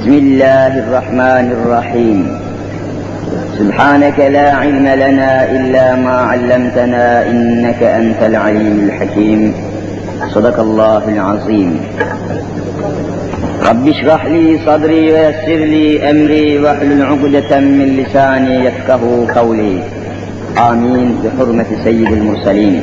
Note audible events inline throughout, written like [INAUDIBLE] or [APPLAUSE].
بسم الله الرحمن الرحيم. سبحانك لا علم لنا إلا ما علمتنا إنك أنت العليم الحكيم. صدق الله العظيم. رب اشرح لي صدري ويسر لي أمري واحلل عقدة من لساني يفقه قولي. آمين. بحرمة سيد المرسلين.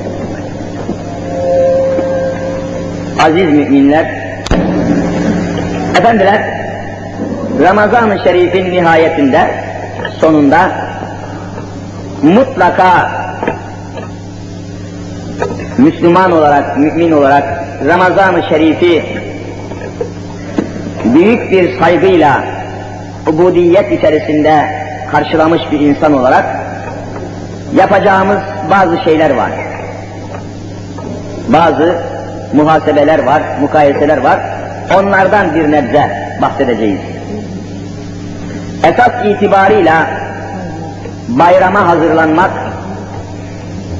Aziz müminler, efendiler, Ramazan-ı Şerif'in nihayetinde, sonunda mutlaka Müslüman olarak, mümin olarak Ramazan-ı Şerif'i büyük bir saygıyla ubudiyet içerisinde karşılamış bir insan olarak yapacağımız bazı şeyler var. Bazı muhasebeler var, mukayeseler var. Onlardan bir nebze bahsedeceğiz. Esas itibarıyla bayrama hazırlanmak,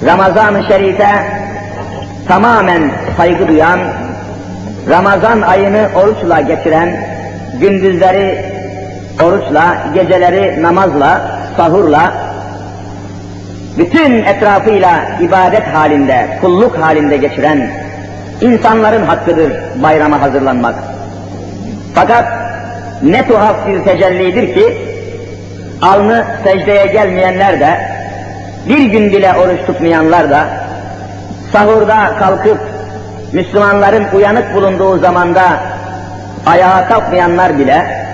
Ramazan-ı Şerif'e tamamen saygı duyan, Ramazan ayını oruçla geçiren, gündüzleri oruçla, geceleri namazla, sahurla, bütün etrafıyla ibadet halinde, kulluk halinde geçiren insanların hakkıdır bayrama hazırlanmak. Fakat ne tuhaf bir tecellidir ki, alnı secdeye gelmeyenler de, bir gün bile oruç tutmayanlar da, sahurda kalkıp Müslümanların uyanık bulunduğu zamanda ayağa kalkmayanlar bile,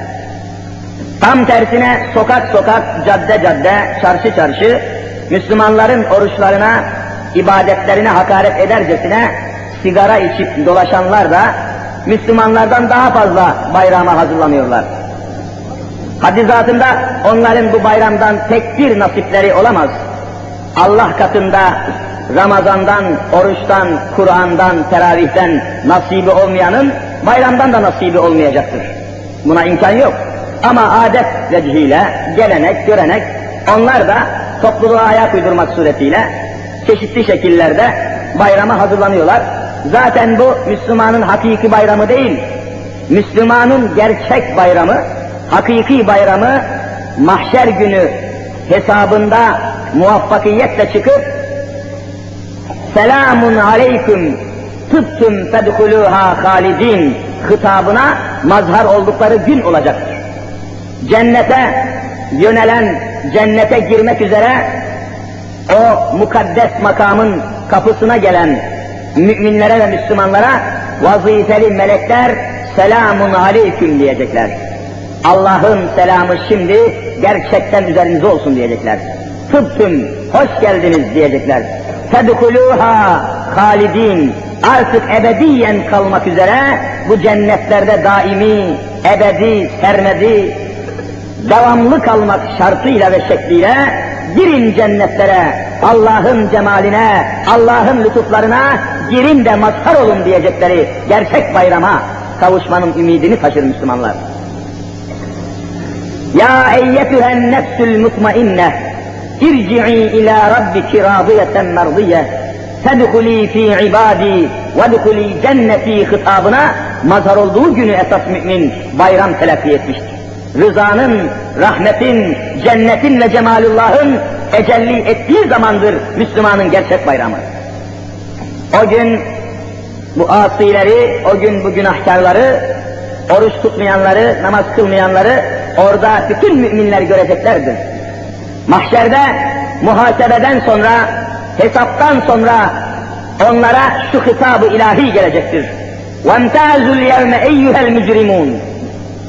tam tersine sokak sokak, cadde cadde, çarşı çarşı, Müslümanların oruçlarına, ibadetlerine hakaret edercesine sigara içip dolaşanlar da Müslümanlardan daha fazla bayrama hazırlanıyorlar. Haddi zatında onların bu bayramdan tek bir nasipleri olamaz. Allah katında Ramazan'dan, oruçtan, Kur'an'dan, teravihten nasibi olmayanın bayramdan da nasibi olmayacaktır. Buna imkan yok. Ama adet vecihiyle, gelenek, görenek onlar da topluluğa ayak uydurmak suretiyle çeşitli şekillerde bayrama hazırlanıyorlar. Zaten bu Müslümanın hakiki bayramı değil, Müslümanın gerçek bayramı, hakiki bayramı mahşer günü hesabında muvaffakiyetle çıkıp selamun aleyküm tıptüm fedhuluha halidin hitabına mazhar oldukları gün olacaktır. Cennete yönelen, cennete girmek üzere o mukaddes makamın kapısına gelen müminlere ve Müslümanlara vazifeli melekler selamun aleyküm diyecekler. Allah'ın selamı şimdi gerçekten üzerinize olsun diyecekler. Tıptüm, hoş geldiniz diyecekler. Fedhuluha halidin, artık ebediyen kalmak üzere bu cennetlerde daimi, ebedi, sermedi, devamlı kalmak şartıyla ve şekliyle girin cennetlere, Allah'ın cemaline, Allah'ın lütuflarına girin de mazhar olun diyecekleri gerçek bayrama kavuşmanın ümidini taşır Müslümanlar. Ya eyyetühen nefsül mutmainne irci'i ila rabbiki radiyeten merdiye tedhuli fi ibadi ve cenneti hitabına mazhar olduğu günü esas mümin bayram telakki etmiştir. Rızanın, rahmetin, cennetin ve cemalullahın ecelli ettiği zamandır Müslümanın gerçek bayramı. O gün bu asileri, o gün bu günahkarları, oruç tutmayanları, namaz kılmayanları orada bütün müminler göreceklerdir. Mahşerde muhasebeden sonra, hesaptan sonra onlara şu hitabı ilahi gelecektir. وَامْتَازُ الْيَوْمَ اَيُّهَا الْمُجْرِمُونَ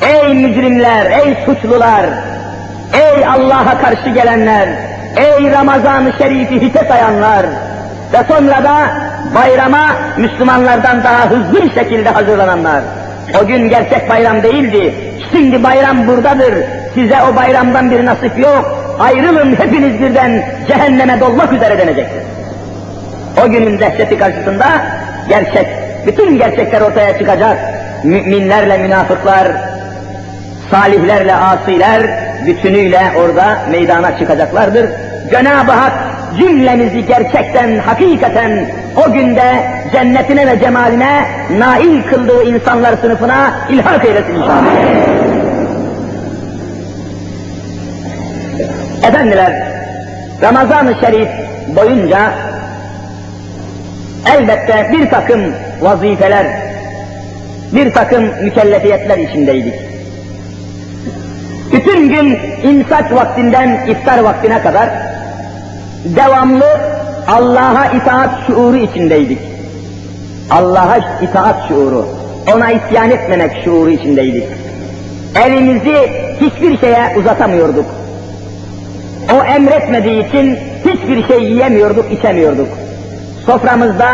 Ey mücrimler, ey suçlular, ey Allah'a karşı gelenler, ey Ramazan-ı Şerif'i hiçe sayanlar ve sonra da bayrama Müslümanlardan daha hızlı bir şekilde hazırlananlar. O gün gerçek bayram değildi. Şimdi bayram buradadır. Size o bayramdan bir nasip yok. Ayrılın hepiniz birden cehenneme dolmak üzere denecektir. O günün dehşeti karşısında gerçek, bütün gerçekler ortaya çıkacak. Müminlerle münafıklar, salihlerle asiler bütünüyle orada meydana çıkacaklardır. Cenab-ı Hak cümlemizi gerçekten, hakikaten o günde cennetine ve cemaline nail kıldığı insanlar sınıfına ilhak eylesin inşallah. Efendiler, Ramazan-ı Şerif boyunca elbette bir takım vazifeler, bir takım mükellefiyetler içindeydik. Bütün gün imsak vaktinden iftar vaktine kadar devamlı Allah'a itaat şuuru içindeydik. Allah'a itaat şuuru, ona isyan etmemek şuuru içindeydik. Elimizi hiçbir şeye uzatamıyorduk. O emretmediği için hiçbir şey yiyemiyorduk, içemiyorduk. Soframızda,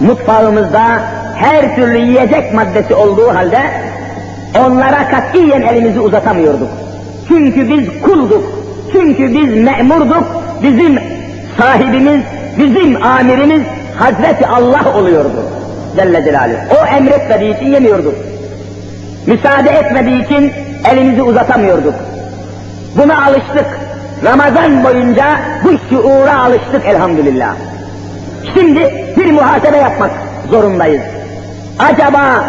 mutfağımızda her türlü yiyecek maddesi olduğu halde onlara katiyen elimizi uzatamıyorduk. Çünkü biz kulduk, çünkü biz memurduk, bizim sahibimiz, bizim amirimiz Hazreti Allah oluyordu. Celle Celaluhu. O emretmediği için yemiyorduk. Müsaade etmediği için elimizi uzatamıyorduk. Buna alıştık. Ramazan boyunca bu şuura alıştık elhamdülillah. Şimdi bir muhasebe yapmak zorundayız. Acaba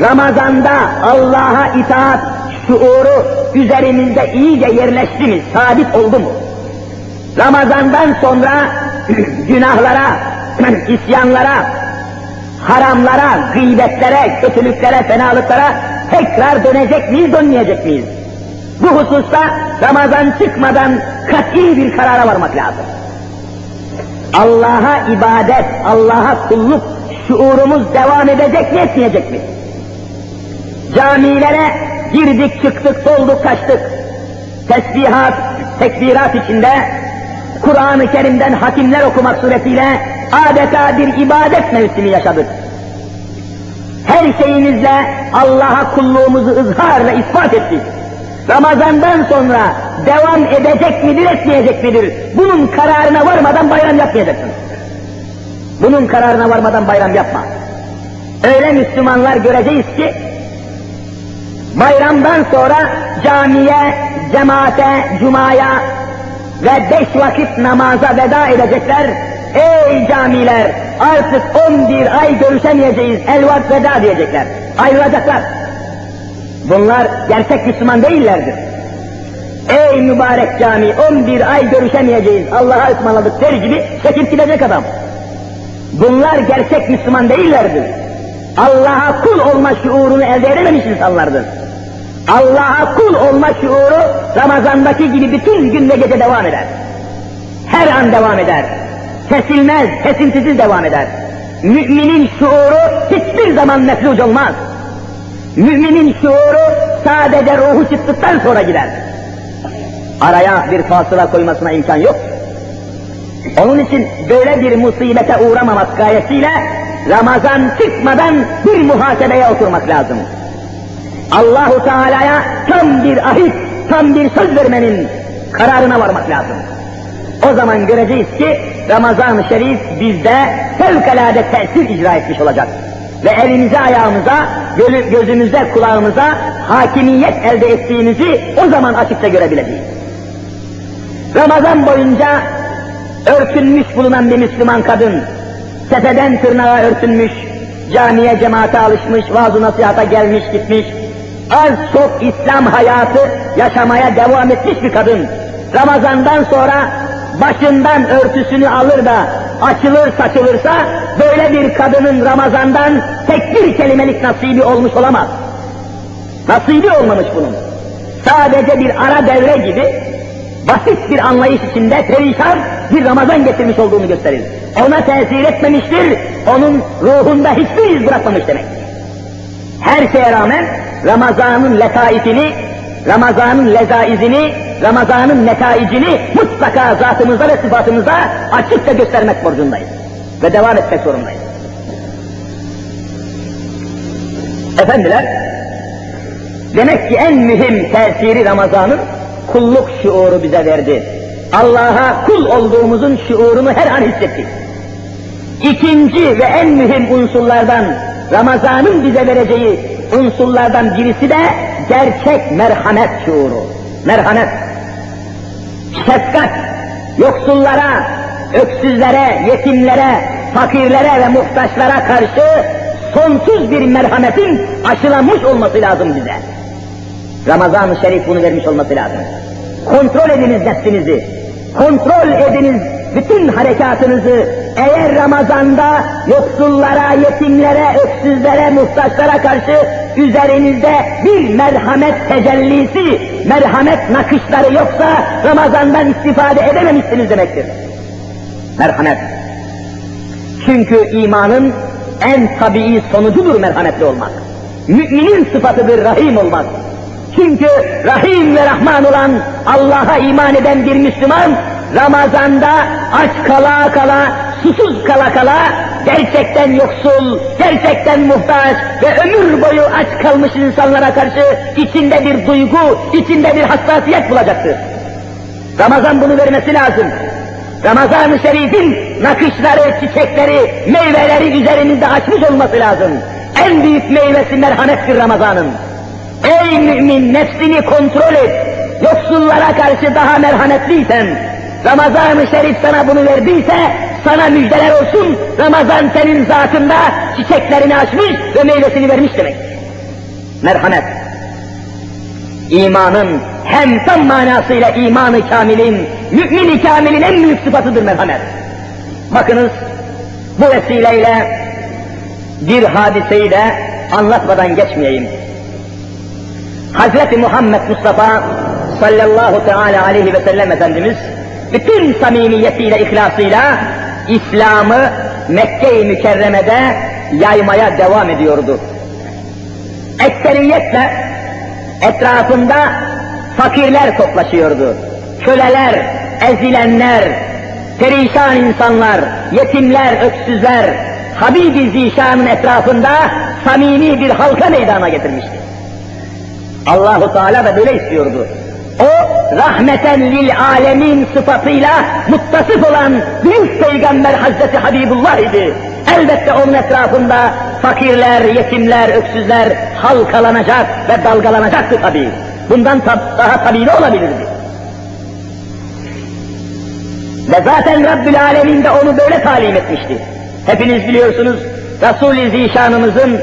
Ramazan'da Allah'a itaat şuuru üzerimizde iyice yerleşti mi, sabit oldu mu? Ramazan'dan sonra [CLEARS THROAT] günahlara, [CLEARS THROAT] isyanlara, haramlara, gıybetlere, kötülüklere, fenalıklara tekrar dönecek miyiz, dönmeyecek miyiz? Bu hususta Ramazan çıkmadan kat'i bir karara varmak lazım. Allah'a ibadet, Allah'a kulluk şuurumuz devam edecek mi, etmeyecek mi? Camilere girdik, çıktık, dolduk, kaçtık. Tesbihat, tekbirat içinde Kur'an-ı Kerim'den hatimler okumak suretiyle adeta bir ibadet mevsimi yaşadık. Her şeyimizle Allah'a kulluğumuzu ızhar ve ispat ettik. Ramazandan sonra devam edecek midir, etmeyecek midir? Bunun kararına varmadan bayram yapmayacaksın. Bunun kararına varmadan bayram yapma. Öyle Müslümanlar göreceğiz ki, bayramdan sonra camiye, cemaate, cumaya ve beş vakit namaza veda edecekler. Ey camiler, artık on bir ay görüşemeyeceğiz, elvat veda diyecekler. Ayrılacaklar. Bunlar gerçek Müslüman değillerdir. Ey mübarek cami, 11 ay görüşemeyeceğiz, Allah'a ısmarladık der gibi çekip gidecek adam. Bunlar gerçek Müslüman değillerdir. Allah'a kul olma şuurunu elde edememiş insanlardır. Allah'a kul olma şuuru Ramazan'daki gibi bütün gün ve gece devam eder. Her an devam eder. Kesilmez, kesintisiz devam eder. Müminin şuuru hiçbir zaman mefluc olmaz. Müminin şuuru sadece ruhu çıktıktan sonra gider. Araya bir fasıla koymasına imkan yok. Onun için böyle bir musibete uğramamak gayesiyle Ramazan çıkmadan bir muhasebeye oturmak lazım. Allahu Teala'ya tam bir ahit, tam bir söz vermenin kararına varmak lazım. O zaman göreceğiz ki Ramazan-ı Şerif bizde fevkalade tesir icra etmiş olacak. Ve elimize, ayağımıza, gözümüze, kulağımıza hakimiyet elde ettiğimizi o zaman açıkça görebileceğiz. Ramazan boyunca örtünmüş bulunan bir Müslüman kadın, tepeden tırnağa örtünmüş, camiye cemaate alışmış, vaaz nasihata gelmiş gitmiş, az çok İslam hayatı yaşamaya devam etmiş bir kadın. Ramazandan sonra başından örtüsünü alır da açılır saçılırsa böyle bir kadının Ramazandan tek bir kelimelik nasibi olmuş olamaz. Nasibi olmamış bunun. Sadece bir ara devre gibi basit bir anlayış içinde perişan bir Ramazan getirmiş olduğunu gösterir. Ona tesir etmemiştir, onun ruhunda hiçbir iz bırakmamış demek. Her şeye rağmen Ramazan'ın letaifini, Ramazan'ın lezaizini, Ramazan'ın netaicini mutlaka zatımızda ve sıfatımızda açıkça göstermek borcundayız. Ve devam etmek zorundayız. Efendiler, demek ki en mühim tesiri Ramazan'ın kulluk şuuru bize verdi. Allah'a kul olduğumuzun şuurunu her an hissettik. İkinci ve en mühim unsurlardan, Ramazan'ın bize vereceği unsurlardan birisi de gerçek merhamet şuuru. Merhamet, şefkat, yoksullara, öksüzlere, yetimlere, fakirlere ve muhtaçlara karşı sonsuz bir merhametin aşılanmış olması lazım bize. Ramazan-ı Şerif bunu vermiş olması lazım. Kontrol ediniz nefsinizi, kontrol ediniz bütün harekatınızı. Eğer Ramazan'da yoksullara, yetimlere, öksüzlere, muhtaçlara karşı üzerinizde bir merhamet tecellisi, merhamet nakışları yoksa Ramazan'dan istifade edememişsiniz demektir. Merhamet. Çünkü imanın en tabii sonucudur merhametli olmak. Müminin sıfatıdır rahim olmak. Çünkü Rahim ve Rahman olan Allah'a iman eden bir Müslüman, Ramazan'da aç kala kala, susuz kala kala, gerçekten yoksul, gerçekten muhtaç ve ömür boyu aç kalmış insanlara karşı içinde bir duygu, içinde bir hassasiyet bulacaktır. Ramazan bunu vermesi lazım. Ramazan-ı Şerif'in nakışları, çiçekleri, meyveleri üzerimizde açmış olması lazım. En büyük meyvesi merhamettir Ramazan'ın. Ey mümin nefsini kontrol et. Yoksullara karşı daha merhametliysen, Ramazan-ı Şerif sana bunu verdiyse, sana müjdeler olsun, Ramazan senin zatında çiçeklerini açmış ve meyvesini vermiş demek. Merhamet. İmanın hem tam manasıyla imanı kamilin, mümin-i kamilin en büyük sıfatıdır merhamet. Bakınız, bu vesileyle bir hadiseyi de anlatmadan geçmeyeyim. Hazreti Muhammed Mustafa sallallahu teala aleyhi ve sellem Efendimiz bütün samimiyetiyle, ihlasıyla İslam'ı Mekke-i Mükerreme'de yaymaya devam ediyordu. Ekseriyetle etrafında fakirler toplaşıyordu. Köleler, ezilenler, perişan insanlar, yetimler, öksüzler, Habibi Zişan'ın etrafında samimi bir halka meydana getirmişti. Allahu Teala da böyle istiyordu. O rahmeten lil alemin sıfatıyla muttasıf olan büyük peygamber Hazreti Habibullah idi. Elbette onun etrafında fakirler, yetimler, öksüzler halkalanacak ve dalgalanacaktı tabi. Bundan tab daha tabi ne olabilirdi? Ve zaten Rabbül Alemin de onu böyle talim etmişti. Hepiniz biliyorsunuz Resul-i Zişanımızın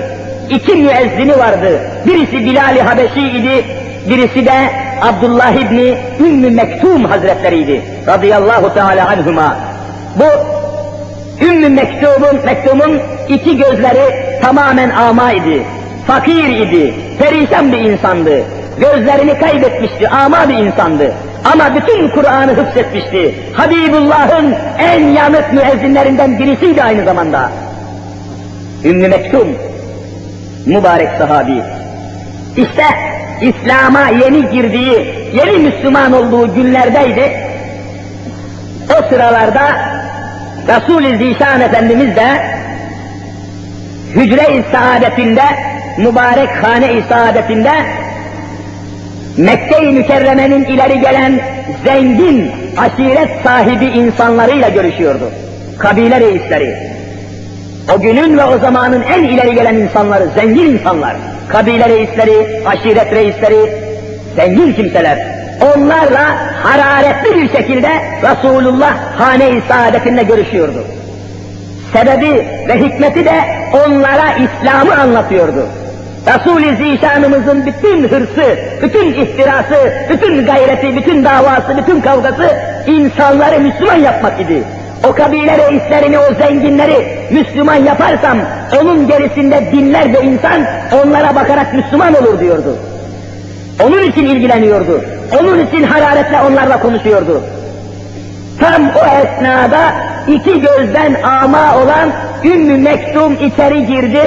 iki müezzini vardı. Birisi Bilal-i Habeşi idi, birisi de Abdullah İbni Ümmü Mektum Hazretleriydi. Radıyallahu Teala anhuma. Bu Ümmü Mektum'un, Mektum'un iki gözleri tamamen ama idi. Fakir idi, perişan bir insandı. Gözlerini kaybetmişti, ama bir insandı. Ama bütün Kur'an'ı hıfzetmişti. Habibullah'ın en yanık müezzinlerinden birisiydi aynı zamanda. Ümmü Mektum, mübarek sahabi. İşte İslam'a yeni girdiği, yeni Müslüman olduğu günlerdeydi. O sıralarda Resul-i Zişan Efendimiz de hücre-i saadetinde, mübarek hane-i saadetinde Mekke-i Mükerreme'nin ileri gelen zengin, aşiret sahibi insanlarıyla görüşüyordu. Kabile reisleri. O günün ve o zamanın en ileri gelen insanları, zengin insanlar. Kabile reisleri, aşiret reisleri, zengin kimseler. Onlarla hararetli bir şekilde Resulullah hane-i saadetinde görüşüyordu. Sebebi ve hikmeti de onlara İslam'ı anlatıyordu. Resul-i Zişanımızın bütün hırsı, bütün iftirası, bütün gayreti, bütün davası, bütün kavgası insanları Müslüman yapmak idi. O kabile reislerini, o zenginleri Müslüman yaparsam onun gerisinde binlerce insan onlara bakarak Müslüman olur diyordu. Onun için ilgileniyordu. Onun için hararetle onlarla konuşuyordu. Tam o esnada iki gözden ama olan Ümmü Mektum içeri girdi.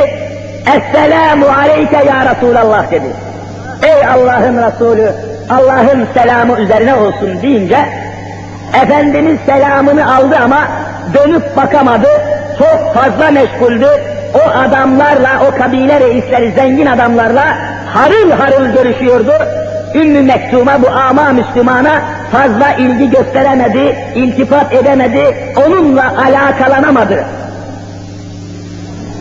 Esselamu aleyke ya Resulallah dedi. Ey Allah'ın Resulü, Allah'ın selamı üzerine olsun deyince Efendimiz selamını aldı ama dönüp bakamadı, çok fazla meşguldü, o adamlarla, o kabile reisleri, zengin adamlarla harıl harıl görüşüyordu. Ümmü Mektum'a, bu ama Müslümana fazla ilgi gösteremedi, iltifat edemedi, onunla alakalanamadı.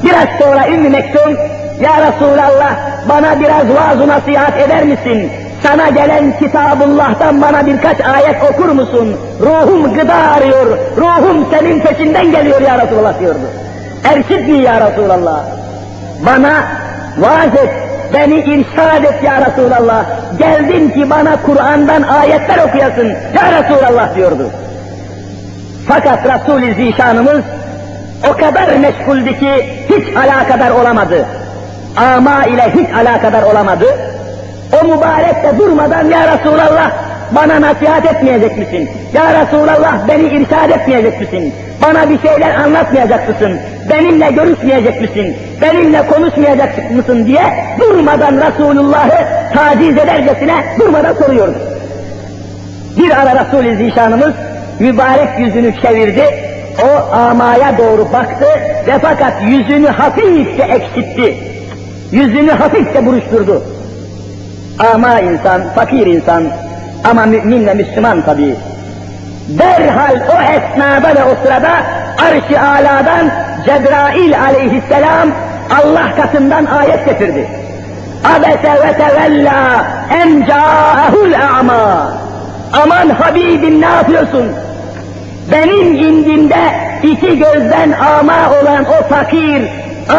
Biraz sonra Ümmü Mektum, Ya Resulallah bana biraz vaaz nasihat eder misin? Sana gelen Kitabullah'tan bana birkaç ayet okur musun? Ruhum gıda arıyor, ruhum senin peşinden geliyor ya Resulallah diyordu. Erşidni ya Resulallah. Bana vaaz et, beni irşad et ya Resulallah. Geldim ki bana Kur'an'dan ayetler okuyasın ya Resulallah diyordu. Fakat Resul-i Zişanımız o kadar meşguldü ki hiç alakadar olamadı. Ama ile hiç alakadar olamadı. O mübarek de durmadan ya Resulallah bana nasihat etmeyecek misin? Ya Resulallah beni irşad etmeyecek misin? Bana bir şeyler anlatmayacak mısın? Benimle görüşmeyecek misin? Benimle konuşmayacak mısın diye durmadan Resulullah'ı taciz edercesine durmadan soruyordu. Bir ara Resul-i Zişanımız mübarek yüzünü çevirdi, o amaya doğru baktı ve fakat yüzünü hafifçe eksiltti. Yüzünü hafifçe buruşturdu. Ama insan, fakir insan ama mümin ve Müslüman tabii. Derhal o esnada ve o sırada arş-ı aladan Cebrail aleyhisselam Allah katından ayet getirdi. Abese ve tevella en câehul a'ma. Aman Habibim ne yapıyorsun? Benim indimde iki gözden ama olan o fakir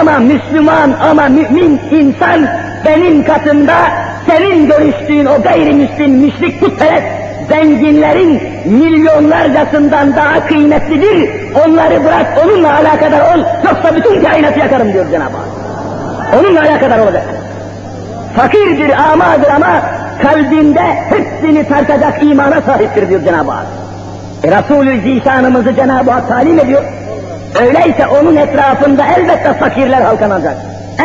ama Müslüman ama mümin insan benim katımda senin görüştüğün o gayrimüslim müşrik putperest zenginlerin milyonlarcasından daha kıymetlidir. Onları bırak onunla alakadar ol yoksa bütün kainatı yakarım diyor Cenab-ı Hak. Onunla alakadar olacak. Fakirdir, amadır ama kalbinde hepsini tartacak imana sahiptir diyor Cenab-ı Hak. E, Resulü Zişanımızı Cenab-ı Hak talim ediyor. Öyleyse onun etrafında elbette fakirler halkanacak.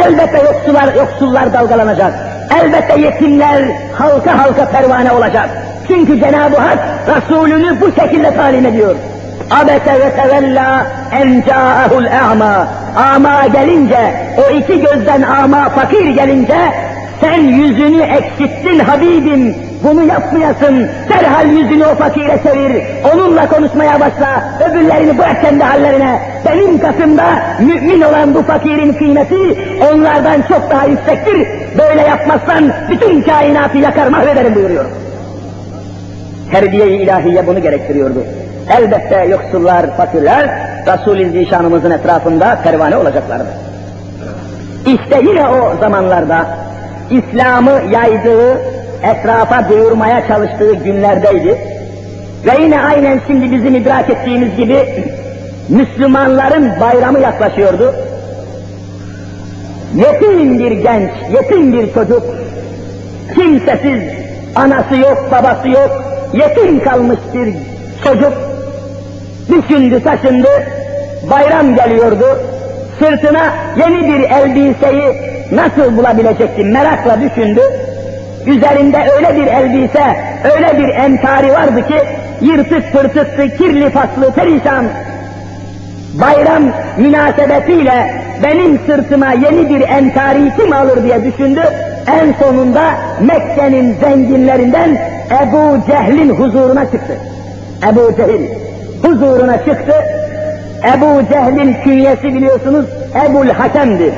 Elbette yoksullar, yoksullar dalgalanacak. Elbette yetimler halka halka pervane olacak. Çünkü Cenab-ı Hak Resulünü bu şekilde talim ediyor. Abese ve tevella en câehul a'ma. Ama gelince, o iki gözden ama fakir gelince, sen yüzünü eksilttin Habibim, bunu yapmayasın. Derhal yüzünü o fakire çevir. Onunla konuşmaya başla. Öbürlerini bırak kendi hallerine. Benim katımda mümin olan bu fakirin kıymeti onlardan çok daha yüksektir. Böyle yapmazsan bütün kainatı yakar mahvederim buyuruyor. Terbiye-i ilahiye bunu gerektiriyordu. Elbette yoksullar, fakirler Resul-i Zişanımızın etrafında pervane olacaklardı. İşte yine o zamanlarda İslam'ı yaydığı, etrafa duyurmaya çalıştığı günlerdeydi. Ve yine aynen şimdi bizim idrak ettiğimiz gibi Müslümanların bayramı yaklaşıyordu. Yetim bir genç, yetim bir çocuk, kimsesiz, anası yok, babası yok, yetim kalmış bir çocuk, düşündü, taşındı, bayram geliyordu, sırtına yeni bir elbiseyi nasıl bulabilecekti merakla düşündü, Üzerinde öyle bir elbise, öyle bir entari vardı ki, yırtık pırtıktı, kirli paslı, perişan. Bayram münasebetiyle benim sırtıma yeni bir entari kim alır diye düşündü. En sonunda Mekke'nin zenginlerinden Ebu Cehil'in huzuruna çıktı. Ebu Cehil huzuruna çıktı. Ebu Cehil'in künyesi biliyorsunuz Ebul Hakem'di.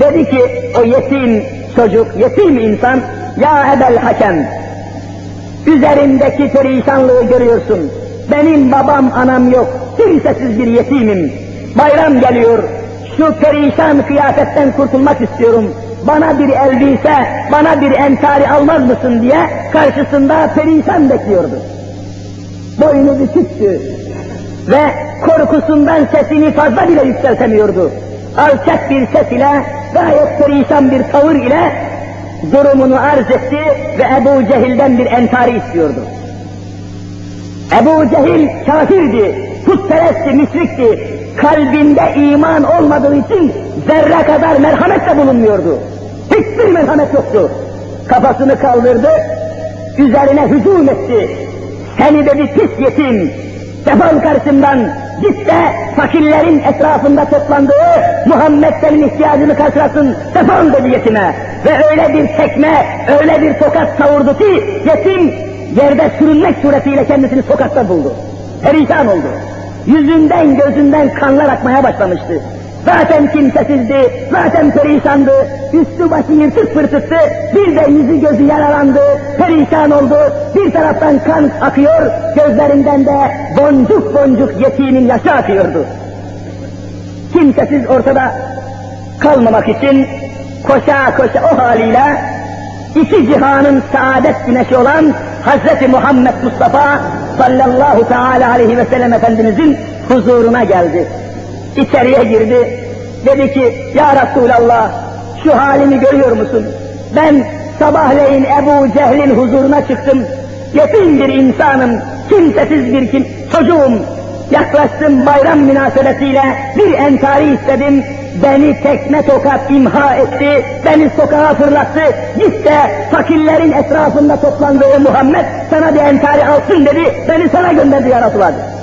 Dedi ki o yetim çocuk, yetim insan ya Ebel Hakem, üzerimdeki perişanlığı görüyorsun. Benim babam anam yok, kimsesiz bir yetimim. Bayram geliyor, şu perişan kıyafetten kurtulmak istiyorum. Bana bir elbise, bana bir entari almaz mısın diye karşısında perişan bekliyordu. Boynu büküktü ve korkusundan sesini fazla bile yükseltemiyordu. Alçak bir ses ile, gayet perişan bir tavır ile durumunu arz etti ve Ebu Cehil'den bir entari istiyordu. Ebu Cehil kafirdi, putperestti, müşrikti. Kalbinde iman olmadığı için zerre kadar merhamet de bulunmuyordu. Hiçbir merhamet yoktu. Kafasını kaldırdı, üzerine hücum etti. Seni dedi pis yetim, defol karşımdan, git de fakirlerin etrafında toplandığı Muhammed senin ihtiyacını karşılasın, defol dedi yetime. Ve öyle bir tekme, öyle bir tokat savurdu ki yetim yerde sürünmek suretiyle kendisini sokakta buldu. Perişan oldu. Yüzünden gözünden kanlar akmaya başlamıştı. Zaten kimsesizdi, zaten perişandı, üstü başı yırtık pırtıktı, bir de yüzü gözü yaralandı, perişan oldu, bir taraftan kan akıyor, gözlerinden de boncuk boncuk yetimin yaşı akıyordu. Kimsesiz ortada kalmamak için koşa koşa o haliyle iki cihanın saadet güneşi olan Hazreti Muhammed Mustafa sallallahu teala aleyhi ve sellem Efendimizin huzuruna geldi. İçeriye girdi. Dedi ki, Ya Resulallah, şu halimi görüyor musun? Ben sabahleyin Ebu Cehil'in huzuruna çıktım. Yetim bir insanım, kimsesiz bir kim, çocuğum. Yaklaştım bayram münasebetiyle bir entari istedim. Beni tekme tokat imha etti, beni sokağa fırlattı. Git de fakirlerin etrafında toplandığı Muhammed sana bir entari alsın dedi, beni sana gönderdi ya Resulallah.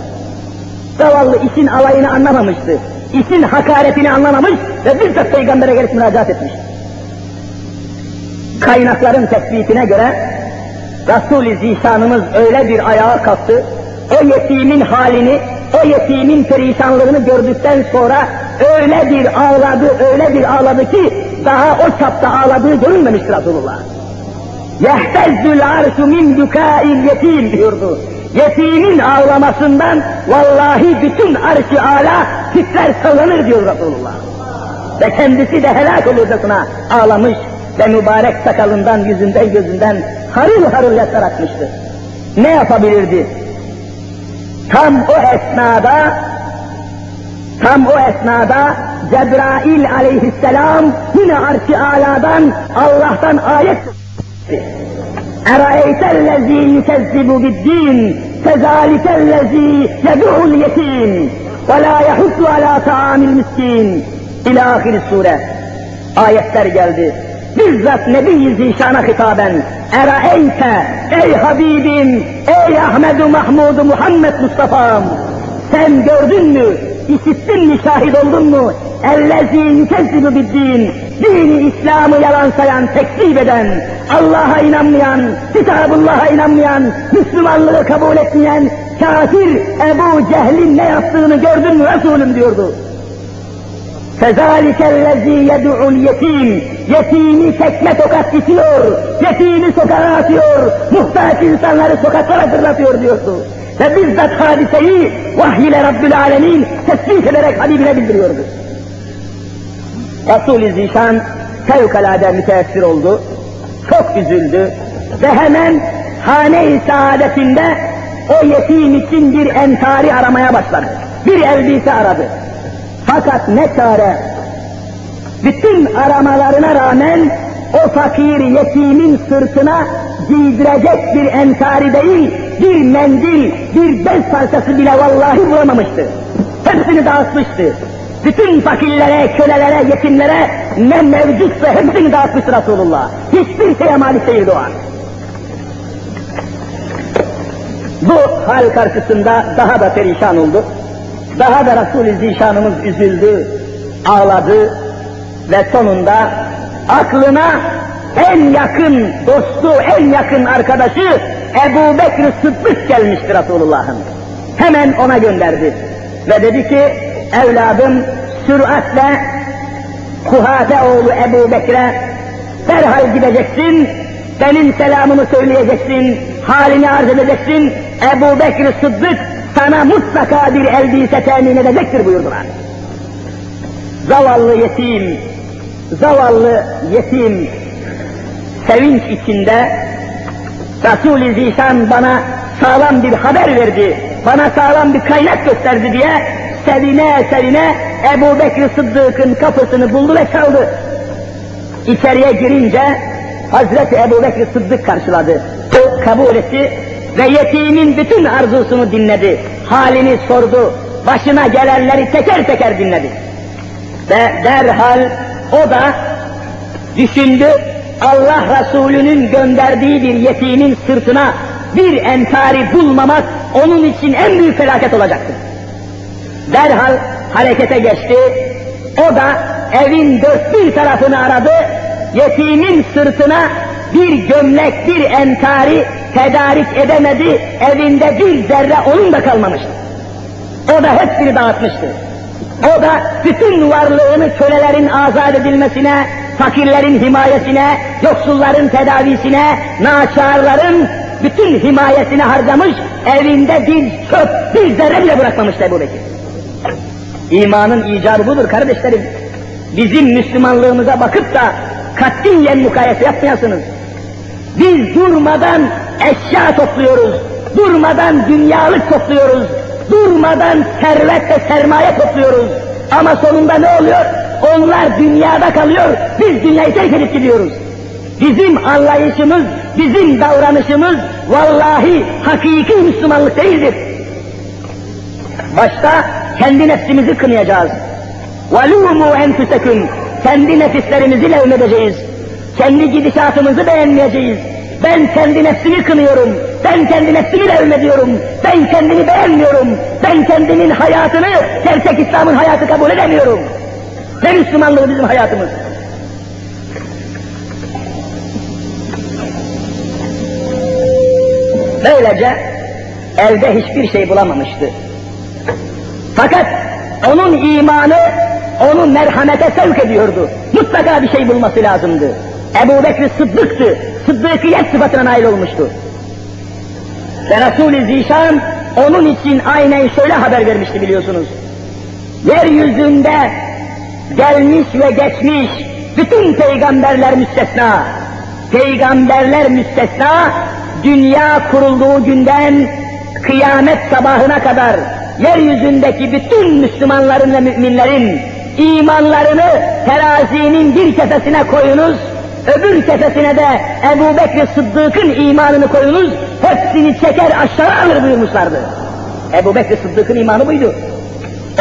Zavallı işin alayını anlamamıştı. İşin hakaretini anlamamış ve bizzat peygambere gelip müracaat etmiş. Kaynakların tespitine göre Resul-i Zişanımız öyle bir ayağa kalktı, o yetimin halini, o yetimin perişanlığını gördükten sonra öyle bir ağladı, öyle bir ağladı ki daha o çapta ağladığı görülmemiştir Resulullah. Yehtezzül arşu min dükâil yetim diyordu. Yetimin ağlamasından vallahi bütün arş-ı ala titrer sallanır diyor Resulullah. Ve kendisi de helak olurcasına ağlamış ve mübarek sakalından, yüzünden, gözünden harıl harıl yaşlar akmıştı. Ne yapabilirdi? Tam o esnada, tam o esnada Cebrail aleyhisselam yine arş-ı aladan Allah'tan ayet اَرَأَيْتَ الَّذ۪ي يُكَذِّبُ بِالدِّينِ فَذَٰلِكَ الَّذ۪ي يَدُعُ الْيَت۪ينِ وَلَا يَحُدُّ عَلَى طَعَامِ الْمِسْك۪ينِ İlâ ahir sure. Ayetler geldi. Bizzat Nebi-i Zişan'a hitaben, Eraeyte, ey Habibim, ey Ahmedu Mahmudu Muhammed Mustafa'm, sen gördün mü, işittin mi, şahit oldun mu? Ellezî yükezzibu biddin, dini İslam'ı yalan sayan, tekzip eden, Allah'a inanmayan, Kitabullah'a inanmayan, Müslümanlığı kabul etmeyen, kafir Ebu Cehil'in ne yaptığını gördün mü Resulüm diyordu. فَذَٰلِكَ الَّذ۪ي يَدُعُ الْيَت۪يمِ Yetimi tekme tokat itiyor, yetimi sokağa atıyor, muhtaç insanları sokaklara fırlatıyor diyordu. Ve bizzat hadiseyi vahiy ile Rabbül Alemin tesbih ederek Habibine bildiriyordu. Resul-i Zişan fevkalade müteessir oldu, çok üzüldü ve hemen hane-i saadetinde o yetim için bir entari aramaya başladı. Bir elbise aradı. Fakat ne çare? Bütün aramalarına rağmen o fakir yetimin sırtına giydirecek bir entari değil, bir mendil, bir bez parçası bile vallahi bulamamıştı. Hepsini dağıtmıştı. Bütün fakirlere, kölelere, yetimlere ne mevcutsa hepsini dağıtmıştı Resulullah. Hiçbir şeye malik değildi o an. Bu hal karşısında daha da perişan oldu. Daha da Resul-i Zişanımız üzüldü, ağladı ve sonunda aklına en yakın dostu, en yakın arkadaşı Ebu Bekir Sıddık gelmişti Resulullah'ın. Hemen ona gönderdi. Ve dedi ki, evladım süratle Kuhate oğlu Ebu Bekir'e derhal gideceksin, benim selamımı söyleyeceksin, halini arz edeceksin, Ebu Bekir Sıddık sana mutlaka bir elbise temin edecektir buyurdular. Zavallı yetim, zavallı yetim sevinç içinde Resul-i Zişan bana sağlam bir haber verdi, bana sağlam bir kaynak gösterdi diye sevine sevine Ebu Bekir Sıddık'ın kapısını buldu ve çaldı. İçeriye girince Hazreti Ebu Bekir Sıddık karşıladı. Kabul etti ve yetimin bütün arzusunu dinledi. Halini sordu, başına gelenleri teker teker dinledi. Ve derhal o da düşündü, Allah Resulü'nün gönderdiği bir yetimin sırtına bir entari bulmamak onun için en büyük felaket olacaktır. Derhal harekete geçti. O da evin dört bir tarafını aradı. Yetimin sırtına bir gömlek, bir entari tedarik edemedi. Evinde bir zerre onun da kalmamıştı. O da hepsini dağıtmıştı. O da bütün varlığını kölelerin azat edilmesine, fakirlerin himayesine, yoksulların tedavisine, naçarların bütün himayesine harcamış, evinde bir çöp, bir zerre bile bırakmamıştı Ebu Bekir. İmanın icabı budur kardeşlerim. Bizim Müslümanlığımıza bakıp da katiyen mukayese yapmayasınız. Biz durmadan eşya topluyoruz, durmadan dünyalık topluyoruz, durmadan servet ve sermaye topluyoruz. Ama sonunda ne oluyor? Onlar dünyada kalıyor, biz dünyayı terk edip gidiyoruz. Bizim anlayışımız, bizim davranışımız vallahi hakiki Müslümanlık değildir. Başta kendi nefsimizi kınayacağız. وَلُومُوا اَنْفُسَكُمْ Kendi nefislerimizi levmedeceğiz. Kendi gidişatımızı beğenmeyeceğiz. Ben kendi nefsimi kınıyorum. Ben kendi nefsimi levmediyorum. Ben kendimi beğenmiyorum. Ben kendimin hayatını gerçek İslam'ın hayatı kabul edemiyorum. Ne Müslümanlığı bizim hayatımız. Böylece elde hiçbir şey bulamamıştı. Fakat onun imanı onu merhamete sevk ediyordu. Mutlaka bir şey bulması lazımdı. Ebu Bekir Sıddık'tı. Sıddıkiyet sıfatına nail olmuştu. Ve Resul-i Zişan onun için aynen şöyle haber vermişti biliyorsunuz. Yeryüzünde gelmiş ve geçmiş bütün peygamberler müstesna. Peygamberler müstesna dünya kurulduğu günden kıyamet sabahına kadar yeryüzündeki bütün Müslümanların ve müminlerin imanlarını terazinin bir kefesine koyunuz, öbür kefesine de Ebu Bekir Sıddık'ın imanını koyunuz, hepsini çeker aşağı alır buyurmuşlardı. Ebu Bekir Sıddık'ın imanı buydu.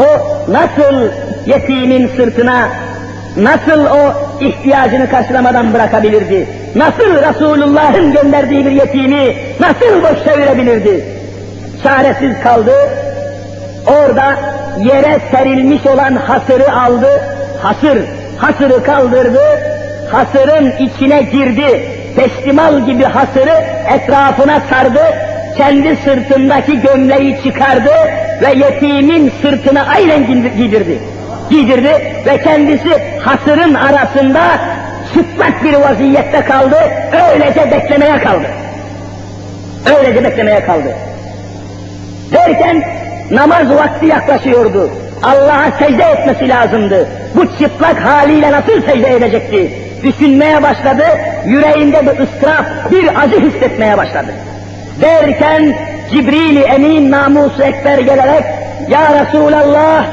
O nasıl yetimin sırtına, nasıl o ihtiyacını karşılamadan bırakabilirdi? Nasıl Resulullah'ın gönderdiği bir yetimi nasıl boş çevirebilirdi? Çaresiz kaldı, orada yere serilmiş olan hasırı aldı, hasır, hasırı kaldırdı, hasırın içine girdi, peştimal gibi hasırı etrafına sardı, kendi sırtındaki gömleği çıkardı ve yetimin sırtına aynen giydirdi. Giydirdi ve kendisi hasırın arasında çıplak bir vaziyette kaldı, öylece beklemeye kaldı. Öylece beklemeye kaldı. Derken namaz vakti yaklaşıyordu. Allah'a secde etmesi lazımdı. Bu çıplak haliyle nasıl secde edecekti? Düşünmeye başladı, yüreğinde bir ıstırap, bir acı hissetmeye başladı. Derken Cibril-i Emin namusu ekber gelerek, Ya Resulallah,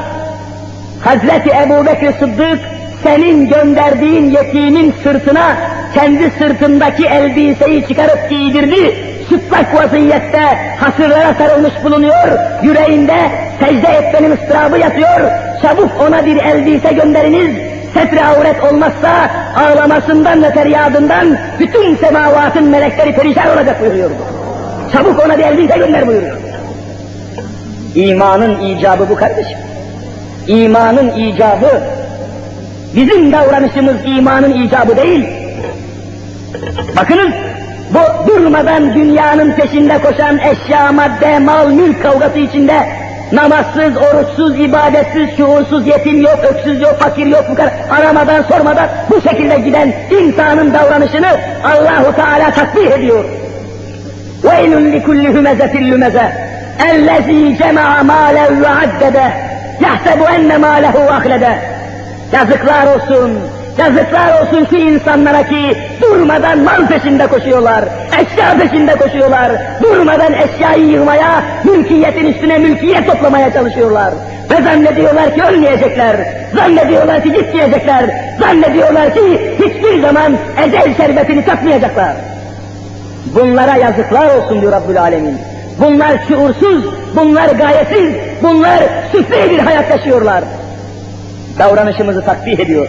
Hazreti Ebu Bekir Sıddık, senin gönderdiğin yetimin sırtına kendi sırtındaki elbiseyi çıkarıp giydirdi, çıplak vaziyette hasırlara sarılmış bulunuyor, yüreğinde secde etmenin ıstırabı yatıyor, çabuk ona bir elbise gönderiniz, setre avret olmazsa ağlamasından ve feryadından bütün semavatın melekleri perişan olacak buyuruyordu. Çabuk ona bir elbise gönder buyuruyor. İmanın icabı bu kardeşim. İmanın icabı, bizim davranışımız imanın icabı değil. Bakınız, bu durmadan dünyanın peşinde koşan eşya, madde, mal, mülk kavgası içinde namazsız, oruçsuz, ibadetsiz, şuursuz, yetim yok, öksüz yok, fakir yok, bu kadar aramadan sormadan bu şekilde giden insanın davranışını Allahu Teala takdir ediyor. وَيْلٌ لِكُلِّ هُمَزَةٍ لُمَزَةٍ اَلَّذ۪ي جَمَعَ مَالًا وَعَدَّدَهُ يَحْسَبُ اَنَّ مَالَهُ اَخْلَدَهُ Yazıklar olsun, Yazıklar olsun şu insanlara ki durmadan mal peşinde koşuyorlar, eşya peşinde koşuyorlar, durmadan eşyayı yığmaya, mülkiyetin üstüne mülkiyet toplamaya çalışıyorlar. Ve zannediyorlar ki ölmeyecekler, zannediyorlar ki gitmeyecekler, zannediyorlar ki hiçbir zaman ecel şerbetini tatmayacaklar. Bunlara yazıklar olsun diyor Rabbül Alemin. Bunlar şuursuz, bunlar gayetsiz, bunlar süfli bir hayat yaşıyorlar. Davranışımızı takdir ediyor.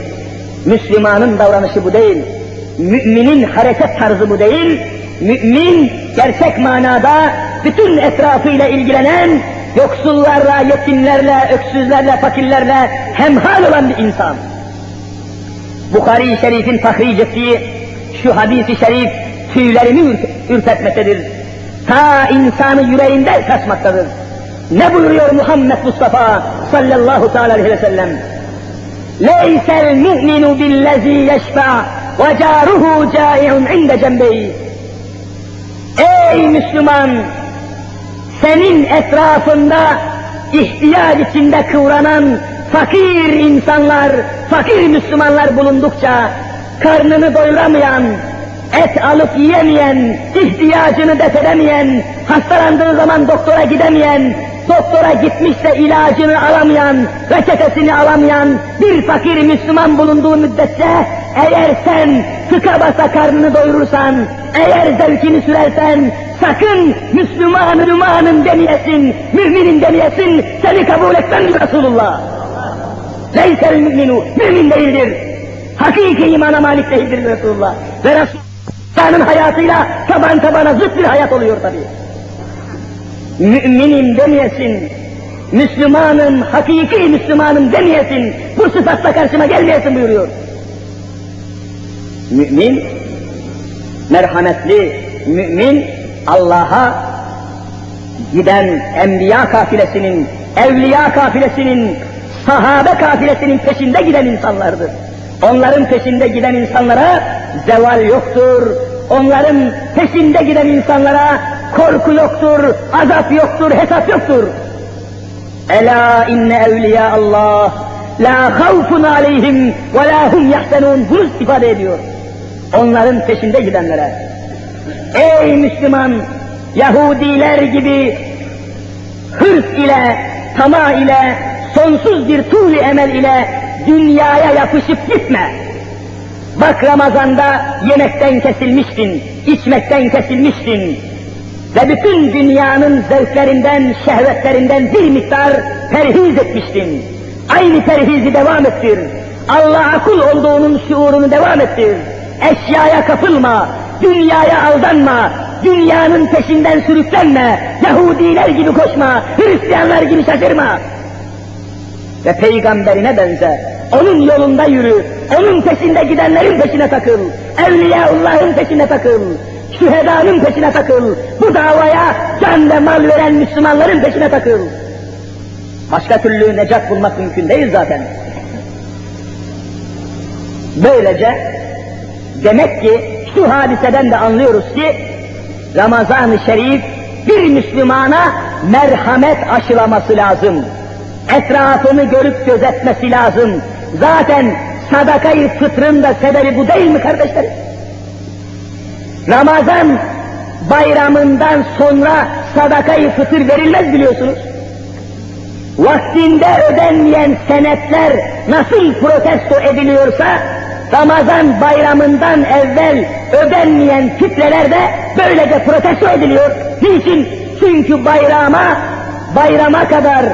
Müslümanın davranışı bu değil. Müminin hareket tarzı bu değil. Mümin gerçek manada bütün etrafıyla ilgilenen, yoksullarla, yetimlerle, öksüzlerle, fakirlerle hemhal olan bir insan. Bukhari-i Şerif'in tahric ettiği şu hadisi şerif tüylerimi ürpertmektedir. Ta insanı yüreğinden kaçmaktadır. Ne buyuruyor Muhammed Mustafa sallallahu aleyhi ve sellem? Mu'minu billezî yeşfa ve câruhu câi'un inde cembeyh. Ey Müslüman! Senin etrafında ihtiyaç içinde kıvranan fakir insanlar, fakir Müslümanlar bulundukça karnını doyuramayan, et alıp yiyemeyen, ihtiyacını defedemeyen, hastalandığı zaman doktora gidemeyen, doktora gitmiş de ilacını alamayan, reçetesini alamayan bir fakir Müslüman bulunduğu müddetçe eğer sen tıka basa karnını doyurursan, eğer zevkini sürersen, sakın Müslüman Müslümanın demeyesin, müminin demeyesin, seni kabul etmem Resulullah. Leysel müminu, mümin değildir. Hakiki imana malik değildir Resulullah. Ve Resulullah'ın hayatıyla taban tabana zıt bir hayat oluyor tabi. Müminim demeyesin, Müslümanım, hakiki Müslümanım demeyesin, bu sıfatla karşıma gelmeyesin buyuruyor. Mümin, merhametli, mümin, Allah'a giden enbiya kafilesinin, evliya kafilesinin, sahabe kafilesinin peşinde giden insanlardır. Onların peşinde giden insanlara zeval yoktur. Onların peşinde giden insanlara korku yoktur, azap yoktur, hesap yoktur. Ela inne evliya Allah la havfun aleyhim ve la hum yahzenun bunu ifade ediyor. Onların peşinde gidenlere. Ey Müslüman! Yahudiler gibi hırs ile, tama ile, sonsuz bir tuğli emel ile dünyaya yapışıp gitme. Bak Ramazan'da yemekten kesilmiştin, içmekten kesilmiştin. Ve bütün dünyanın zevklerinden, şehvetlerinden bir miktar perhiz etmiştin. Aynı perhizi devam ettir. Allah'a kul olduğunun şuurunu devam ettir. Eşyaya kapılma, dünyaya aldanma, dünyanın peşinden sürüklenme, Yahudiler gibi koşma, Hristiyanlar gibi şaşırma ve peygamberine benze. Onun yolunda yürü, onun peşinde gidenlerin peşine takıl, Evliyaullah'ın peşine takıl, şühedanın peşine takıl, bu davaya can ve mal veren Müslümanların peşine takıl. Başka türlü necat bulmak mümkün değil zaten. Böylece demek ki şu hadiseden de anlıyoruz ki Ramazan-ı Şerif bir Müslümana merhamet aşılaması lazım etrafını görüp gözetmesi lazım. Zaten sadakayı fıtrın da sebebi bu değil mi kardeşlerim? Ramazan bayramından sonra sadakayı fıtır verilmez biliyorsunuz. Vaktinde ödenmeyen senetler nasıl protesto ediliyorsa, Ramazan bayramından evvel ödenmeyen fitreler de böylece protesto ediliyor. Niçin? Çünkü bayrama, bayrama kadar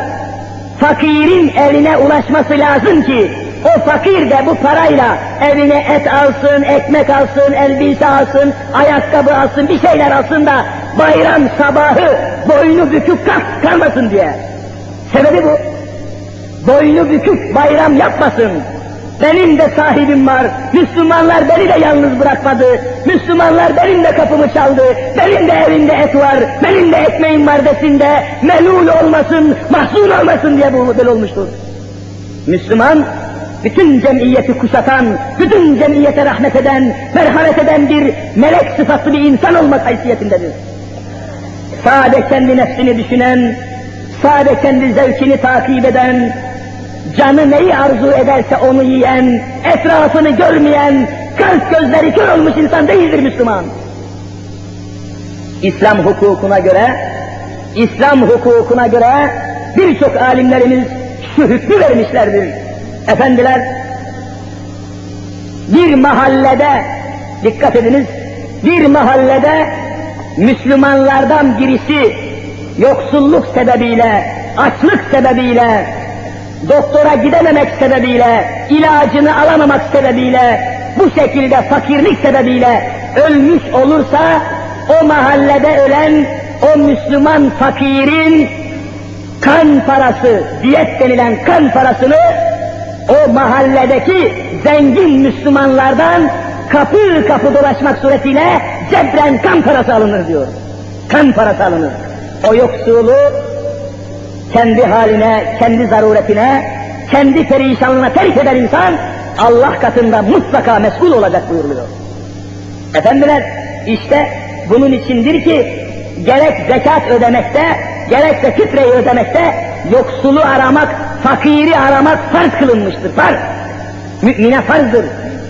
fakirin eline ulaşması lazım ki o fakir de bu parayla evine et alsın, ekmek alsın, elbise alsın, ayakkabı alsın, bir şeyler alsın da bayram sabahı boynu bükük kalk kalmasın diye. Sebebi bu. Boynu bükük bayram yapmasın. Benim de sahibim var. Müslümanlar beni de yalnız bırakmadı. Müslümanlar benim de kapımı çaldı. Benim de evimde et var. Benim de ekmeğim var desinde melul olmasın, mahzun olmasın diye bu model olmuştur. Müslüman, bütün cemiyeti kuşatan, bütün cemiyete rahmet eden, merhamet eden bir melek sıfatlı bir insan olmak haysiyetindedir. Sade kendi nefsini düşünen, sade kendi zevkini takip eden, canı neyi arzu ederse onu yiyen, etrafını görmeyen, kalp gözleri kör olmuş insan değildir Müslüman. İslam hukukuna göre, İslam hukukuna göre birçok alimlerimiz şu hükmü vermişlerdir. Efendiler, bir mahallede, dikkat ediniz, bir mahallede Müslümanlardan birisi yoksulluk sebebiyle, açlık sebebiyle, doktora gidememek sebebiyle, ilacını alamamak sebebiyle, bu şekilde fakirlik sebebiyle ölmüş olursa, o mahallede ölen o Müslüman fakirin kan parası, diyet denilen kan parasını o mahalledeki zengin Müslümanlardan kapı kapı dolaşmak suretiyle cebren kan parası alınır diyor. Kan parası alınır. O yoksulu kendi haline, kendi zaruretine, kendi perişanlığına terk eden insan Allah katında mutlaka mesul olacak buyuruluyor. Efendiler işte bunun içindir ki gerek zekat ödemekte, gerekse fitreyi ödemekte yoksulu aramak, fakiri aramak farz kılınmıştır. Farz. Mümine farzdır.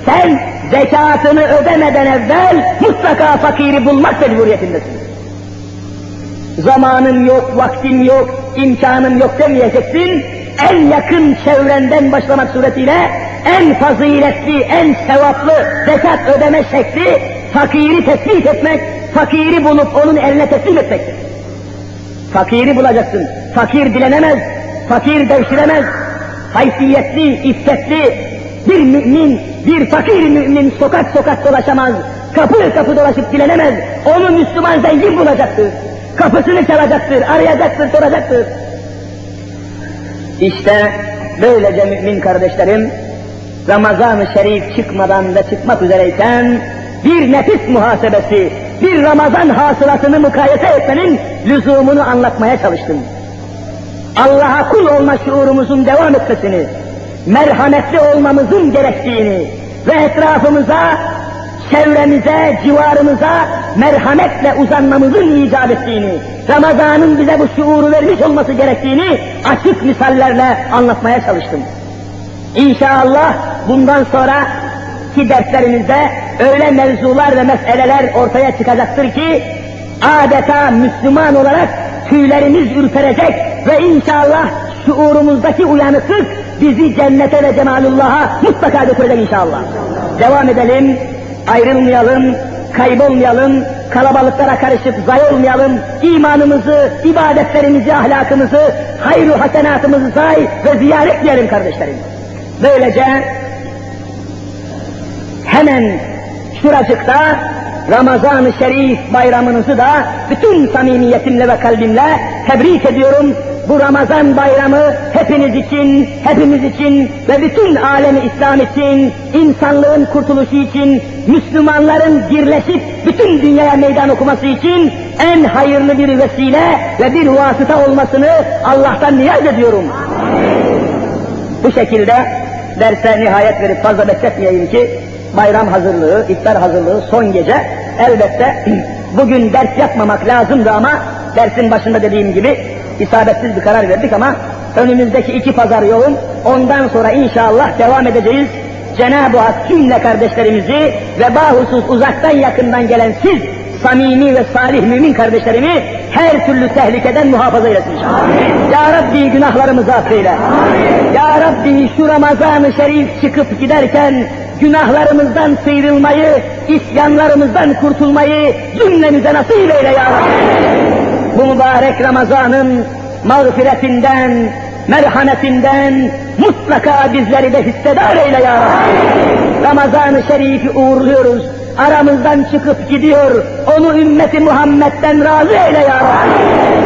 Sen zekatını ödemeden evvel mutlaka fakiri bulmak mecburiyetindesin. Zamanın yok, vaktin yok, imkanım yok demeyeceksin. En yakın çevrenden başlamak suretiyle en faziletli, en sevaplı zekat ödeme şekli fakiri tespit etmek, fakiri bulup onun eline teslim etmektir. Fakiri bulacaksın. Fakir dilenemez, fakir devşiremez. Haysiyetli, iffetli bir mümin, bir fakir mümin sokak sokak dolaşamaz. Kapı kapı dolaşıp dilenemez. Onu Müslüman zengin bulacaktır. Kapısını çalacaktır, arayacaktır, soracaktır. İşte böylece mümin kardeşlerim, Ramazan-ı Şerif çıkmadan ve çıkmak üzereyken bir nefis muhasebesi, bir Ramazan hasılatını mukayese etmenin lüzumunu anlatmaya çalıştım. Allah'a kul olma şuurumuzun devam etmesini, merhametli olmamızın gerektiğini ve etrafımıza, çevremize, civarımıza merhametle uzanmamızın icap ettiğini, Ramazan'ın bize bu şuuru vermiş olması gerektiğini açık misallerle anlatmaya çalıştım. İnşallah bundan sonra ki derslerimizde öyle mevzular ve meseleler ortaya çıkacaktır ki adeta Müslüman olarak tüylerimiz ürperecek ve inşallah şuurumuzdaki uyanıklık bizi cennete ve cemalullah'a mutlaka götürecek inşallah. Devam edelim, ayrılmayalım, kaybolmayalım, kalabalıklara karışıp zay olmayalım, imanımızı, ibadetlerimizi, ahlakımızı, hayru hasenatımızı say ve ziyaret etmeyelim kardeşlerim. Böylece hemen şuracıkta Ramazan-ı Şerif bayramınızı da bütün samimiyetimle ve kalbimle tebrik ediyorum. Bu Ramazan bayramı hepiniz için, hepimiz için ve bütün alemi İslam için, insanlığın kurtuluşu için, Müslümanların birleşip bütün dünyaya meydan okuması için en hayırlı bir vesile ve bir vasıta olmasını Allah'tan niyaz ediyorum. Bu şekilde derse nihayet verip fazla bekletmeyeyim ki bayram hazırlığı, iftar hazırlığı son gece elbette [CLEARS THROAT] bugün ders yapmamak lazımdı ama dersin başında dediğim gibi isabetsiz bir karar verdik ama önümüzdeki iki pazar yoğun ondan sonra inşallah devam edeceğiz. Cenab-ı Hak cümle kardeşlerimizi ve bahusuz uzaktan yakından gelen siz samimi ve salih mümin kardeşlerimi her türlü tehlikeden muhafaza eylesin inşallah. Ya Rabbi günahlarımızı affeyle. Ya Rabbi şu Ramazan-ı Şerif çıkıp giderken günahlarımızdan sıyrılmayı, isyanlarımızdan kurtulmayı cümlemize nasip eyle ya Rabbi. Bu mübarek Ramazan'ın mağfiretinden, merhametinden mutlaka bizleri de hissedar eyle ya Rabbi. Ramazan-ı Şerif'i uğurluyoruz. Aramızdan çıkıp gidiyor. Onu ümmeti Muhammed'den razı eyle ya Rabbi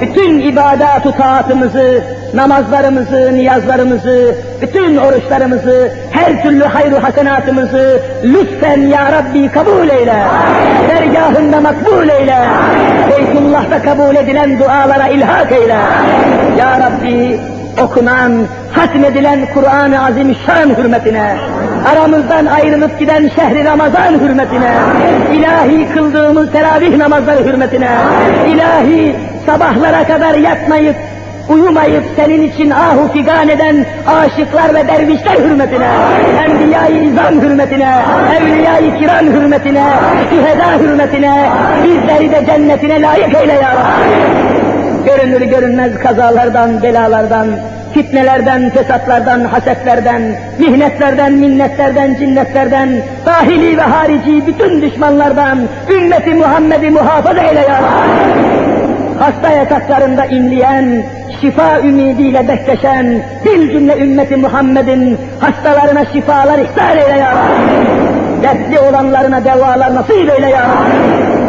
bütün ibadat taatımızı, namazlarımızı, niyazlarımızı, bütün oruçlarımızı, her türlü hayru hasenatımızı lütfen ya Rabbi kabul eyle. Dergahında makbul eyle. Beytullah'ta kabul edilen dualara ilhak eyle. Ya Rabbi okunan, hatmedilen Kur'an-ı Azimüşşan hürmetine, aramızdan ayrılıp giden şehri Ramazan hürmetine, ilahi kıldığımız teravih namazları hürmetine, ilahi sabahlara kadar yatmayıp, uyumayıp senin için ahu figan eden aşıklar ve dervişler hürmetine, enbiya-i izam hürmetine, evliya-i kiram hürmetine, şüheda hürmetine, bizleri de cennetine layık eyle ya Rabbi. Görünür görünmez kazalardan, belalardan, fitnelerden, fesatlardan, hasetlerden, mihnetlerden, minnetlerden, cinnetlerden, dahili ve harici bütün düşmanlardan ümmeti Muhammed'i muhafaza eyle ya Hasta yataklarında inleyen, şifa ümidiyle bekleşen bir cümle ümmeti Muhammed'in hastalarına şifalar ihtar eyle ya Dertli olanlarına devalar nasip eyle ya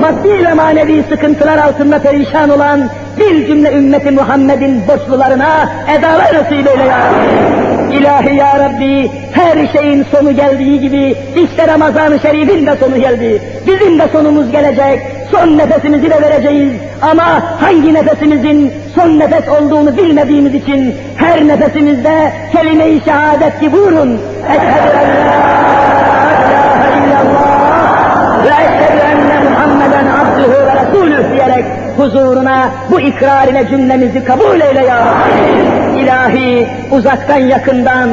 Maddi ve manevi sıkıntılar altında perişan olan bir cümle ümmeti Muhammed'in borçlularına edalar nasip eyle ya Rabbi. İlahi ya Rabbi, her şeyin sonu geldiği gibi, işte Ramazan-ı Şerif'in de sonu geldi. Bizim de sonumuz gelecek, son nefesimizi de vereceğiz. Ama hangi nefesimizin son nefes olduğunu bilmediğimiz için her nefesimizde kelime-i şehadet gibi vurun. Eşhedü en la illallah ve eşhedü enne Muhammeden abdühü ve resulüh diyerek huzuruna bu ikrar ile cümlemizi kabul eyle ya Rabbi. İlahi uzaktan yakından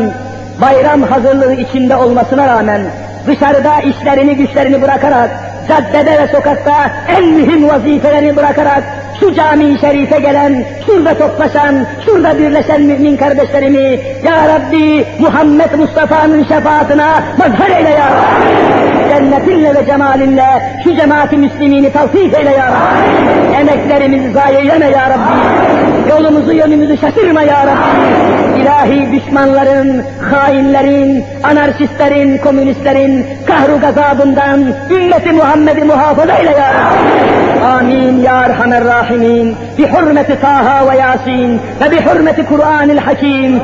bayram hazırlığı içinde olmasına rağmen dışarıda işlerini güçlerini bırakarak caddede ve sokakta en mühim vazifelerini bırakarak şu cami-i şerife gelen, şurada toplaşan, şurada birleşen mümin kardeşlerimi Ya Rabbi Muhammed Mustafa'nın şefaatine mazhar eyle Ya Rabbi. Cennetinle ve cemalinle şu cemaati müslimini tavsif eyle Ya Rabbi. Emeklerimizi zayi eyleme Ya Rabbi. Yolumuzu yönümüzü şaşırma Ya Rabbi. İlahi düşmanların, hainlerin, anarşistlerin, komünistlerin kahru gazabından ümmeti Muhammed'i muhafaza eyle Ya Rabbi. Amin ya Erhamer Rahimin. Bi hurmeti Taha ve Yasin ve bi hurmeti Kur'anil Hakim